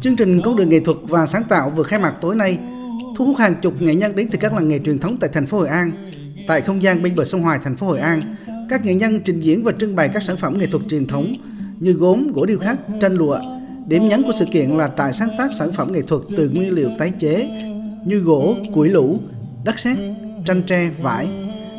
Chương trình Con đường nghệ thuật và sáng tạo vừa khai mạc tối nay, thu hút hàng chục nghệ nhân đến từ các làng nghề truyền thống tại thành phố Hội An. Tại không gian bên bờ sông Hoài, thành phố Hội An, các nghệ nhân trình diễn và trưng bày các sản phẩm nghệ thuật truyền thống như gốm, gỗ điêu khắc, tranh lụa. Điểm nhấn của sự kiện là trại sáng tác sản phẩm nghệ thuật từ nguyên liệu tái chế như gỗ, củi lũ, đất sét, tranh tre, vải.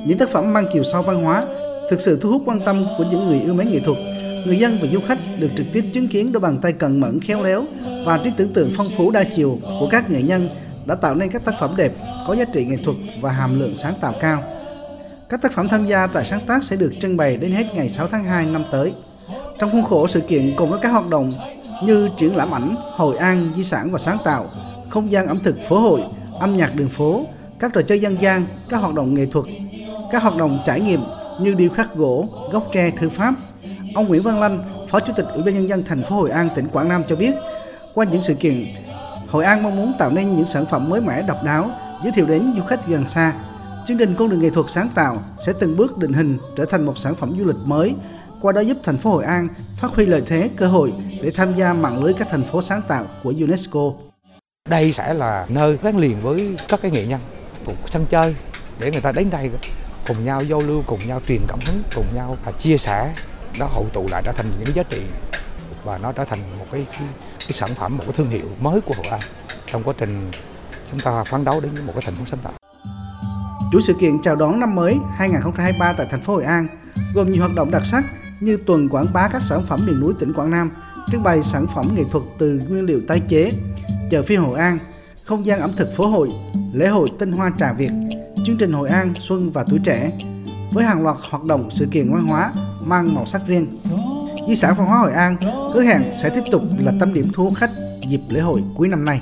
Những tác phẩm mang chiều sâu văn hóa thực sự thu hút quan tâm của những người yêu mến nghệ thuật. Người dân và du khách được trực tiếp chứng kiến đôi bàn tay cần mẫn khéo léo và trí tưởng tượng phong phú đa chiều của các nghệ nhân đã tạo nên các tác phẩm đẹp có giá trị nghệ thuật và hàm lượng sáng tạo cao. Các tác phẩm tham gia tại sáng tác sẽ được trưng bày đến hết ngày 6 tháng 2 năm tới. Trong khuôn khổ sự kiện còn có các hoạt động như triển lãm ảnh Hội An di sản và sáng tạo, không gian ẩm thực phố hội, âm nhạc đường phố, các trò chơi dân gian, các hoạt động nghệ thuật, các hoạt động trải nghiệm như điêu khắc gỗ, gốc tre thư pháp. Ông Nguyễn Văn Lanh, Phó Chủ tịch Ủy ban nhân dân thành phố Hội An tỉnh Quảng Nam cho biết, qua những sự kiện, Hội An mong muốn tạo nên những sản phẩm mới mẻ độc đáo, giới thiệu đến du khách gần xa. Chương trình con đường nghệ thuật sáng tạo sẽ từng bước định hình trở thành một sản phẩm du lịch mới, qua đó giúp thành phố Hội An phát huy lợi thế, cơ hội để tham gia mạng lưới các thành phố sáng tạo của UNESCO. Đây sẽ là nơi gắn liền với các cái nghệ nhân, cùng sân chơi để người ta đến đây cùng nhau giao lưu, cùng nhau truyền cảm hứng, cùng nhau và chia sẻ, nó hội tụ lại trở thành những cái giá trị và nó trở thành một cái, cái, cái sản phẩm, một cái thương hiệu mới của Hội An trong quá trình chúng ta phấn đấu đến một cái thành phố sáng tạo. Chuỗi sự kiện chào đón năm mới 2023 tại thành phố Hội An gồm nhiều hoạt động đặc sắc như tuần quảng bá các sản phẩm miền núi tỉnh Quảng Nam, trưng bày sản phẩm nghệ thuật từ nguyên liệu tái chế, chợ phiên Hội An, không gian ẩm thực phố hội, lễ hội tinh hoa trà Việt, chương trình Hội An Xuân và Tuổi Trẻ, với hàng loạt hoạt động sự kiện văn hóa mang màu sắc riêng. Di sản văn hóa Hội An hứa hẹn sẽ tiếp tục là tâm điểm thu hút khách dịp lễ hội cuối năm nay.